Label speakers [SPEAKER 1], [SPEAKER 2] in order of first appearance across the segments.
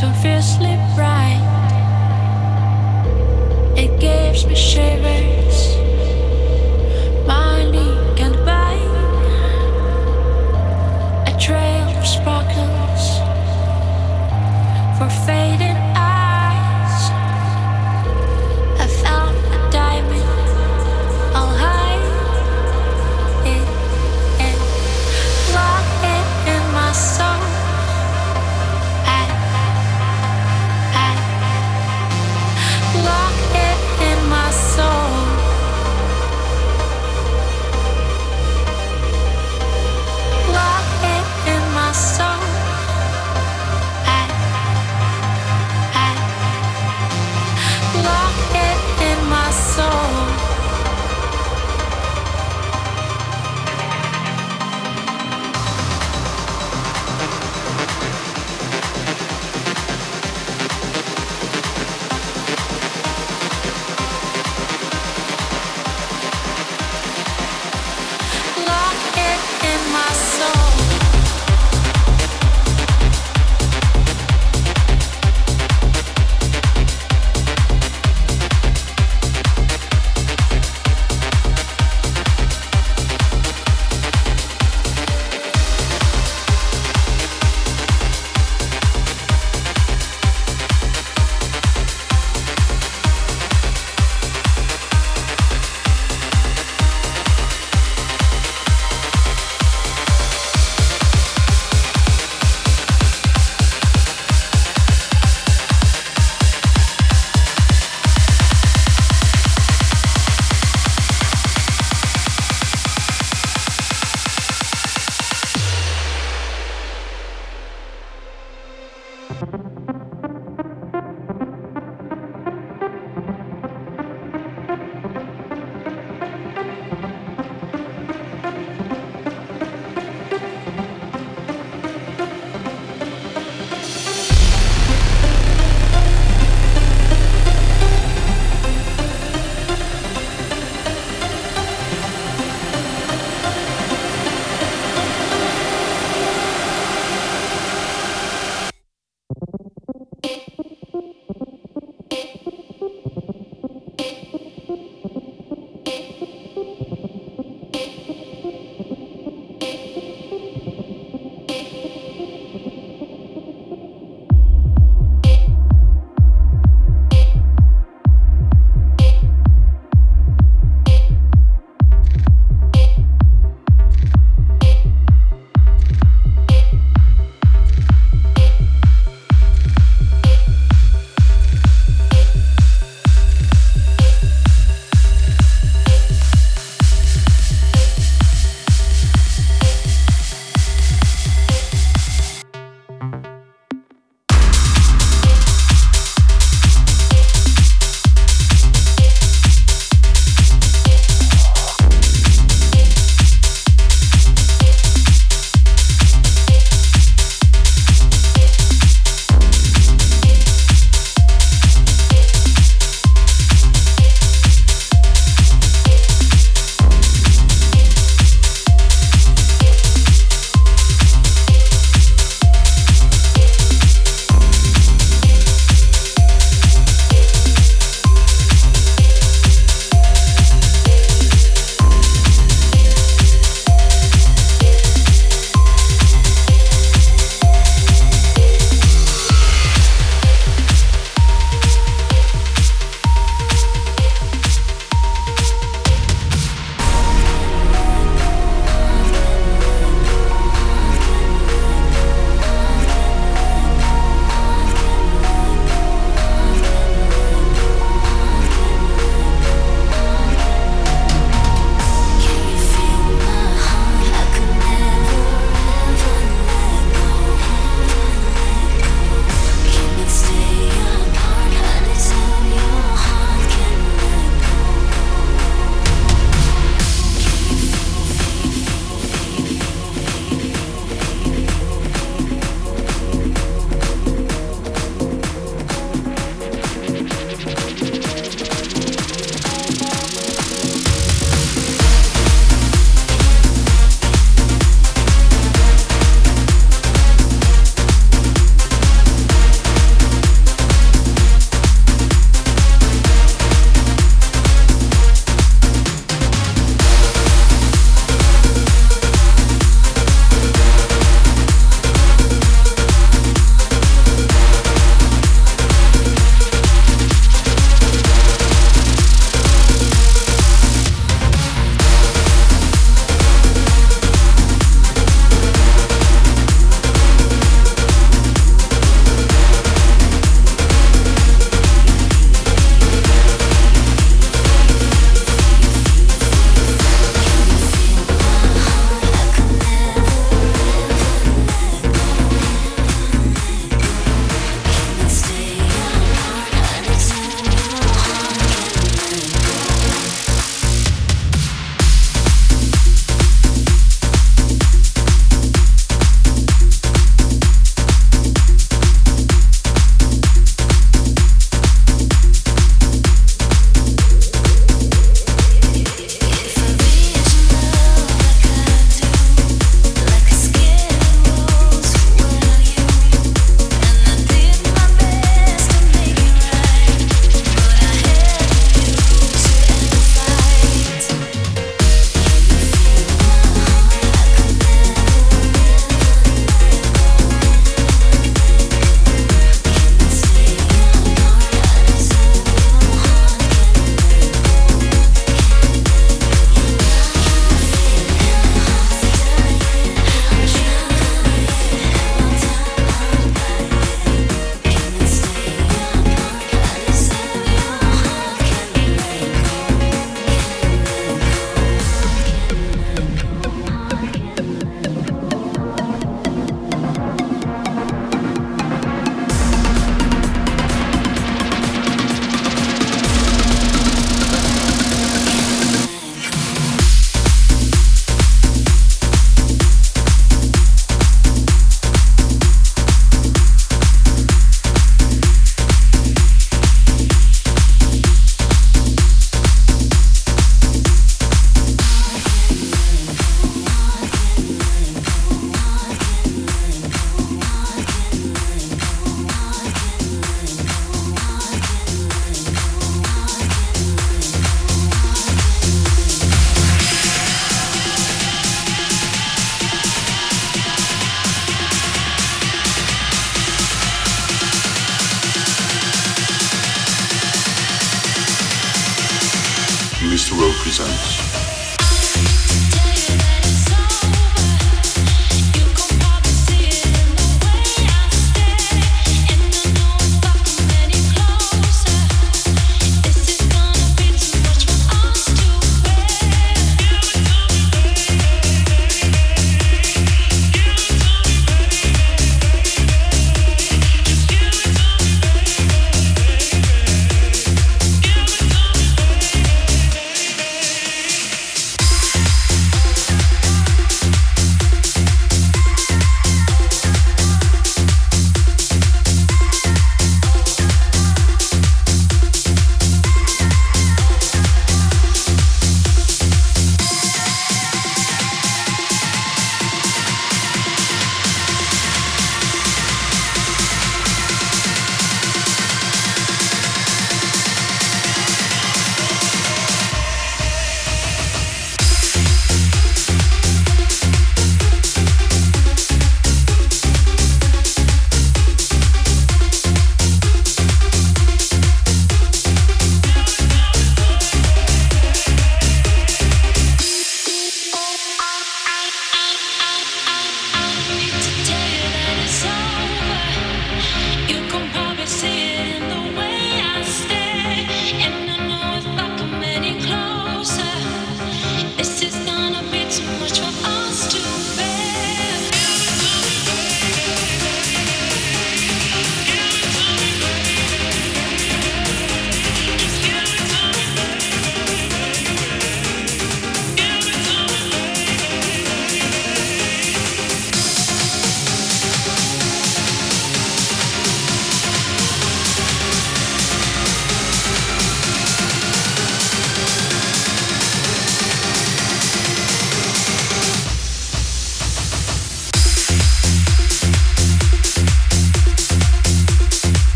[SPEAKER 1] so fiercely bright. It gives me shivers.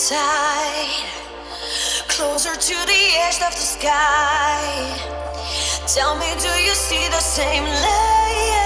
[SPEAKER 1] inside, closer to the edge of the sky. Tell me, do you see the same light?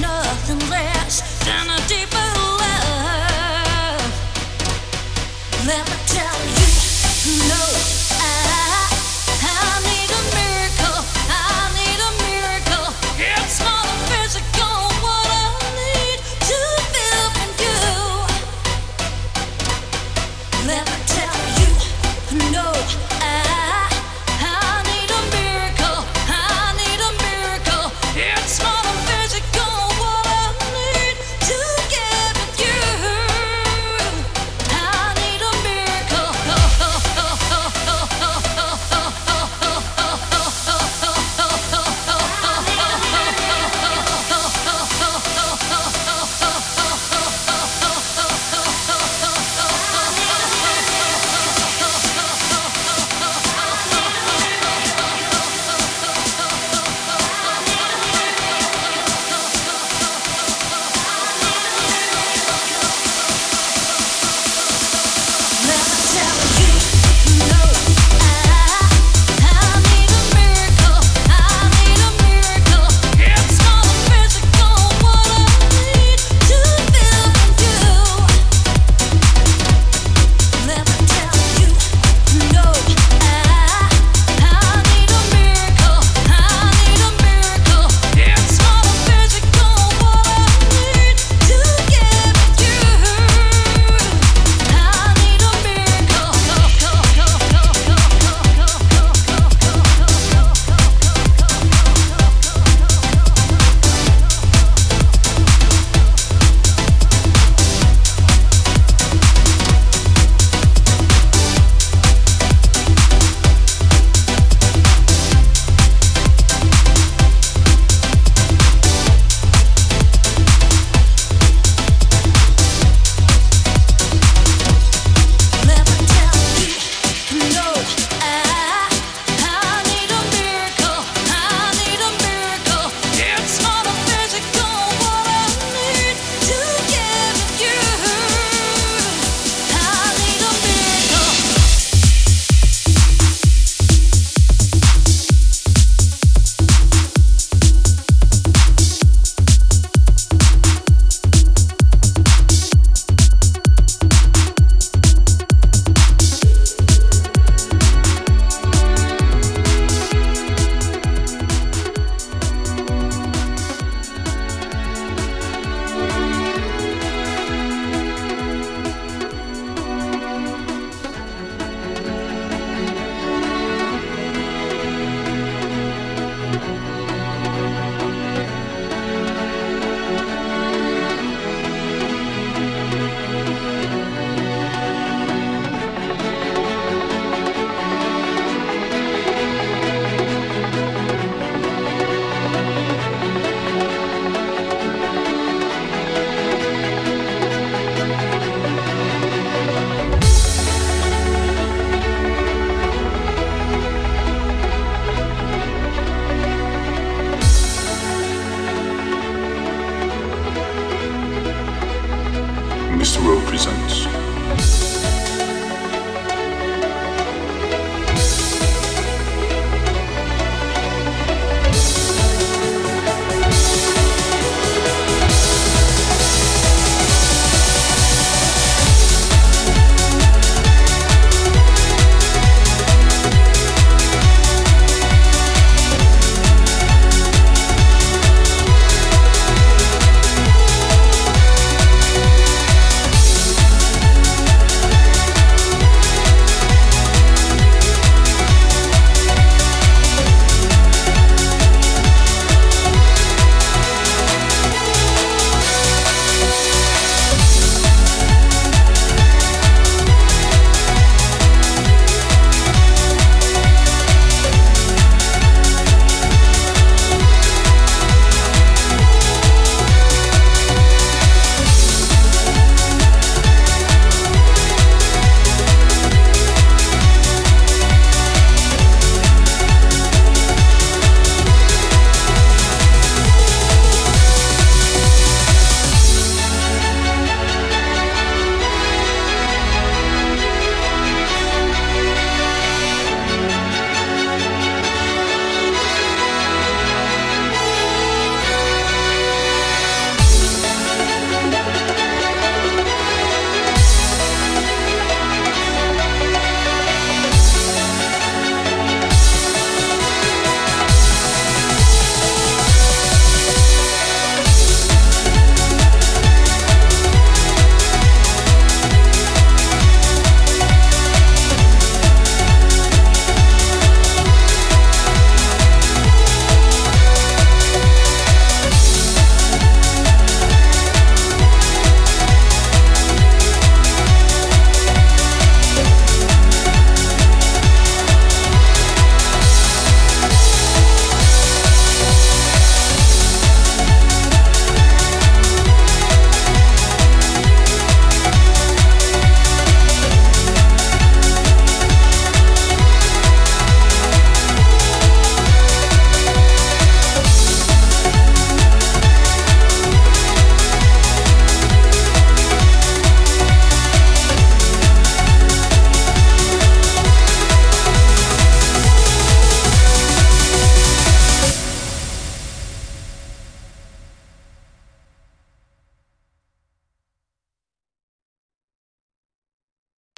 [SPEAKER 1] nothing less than a deep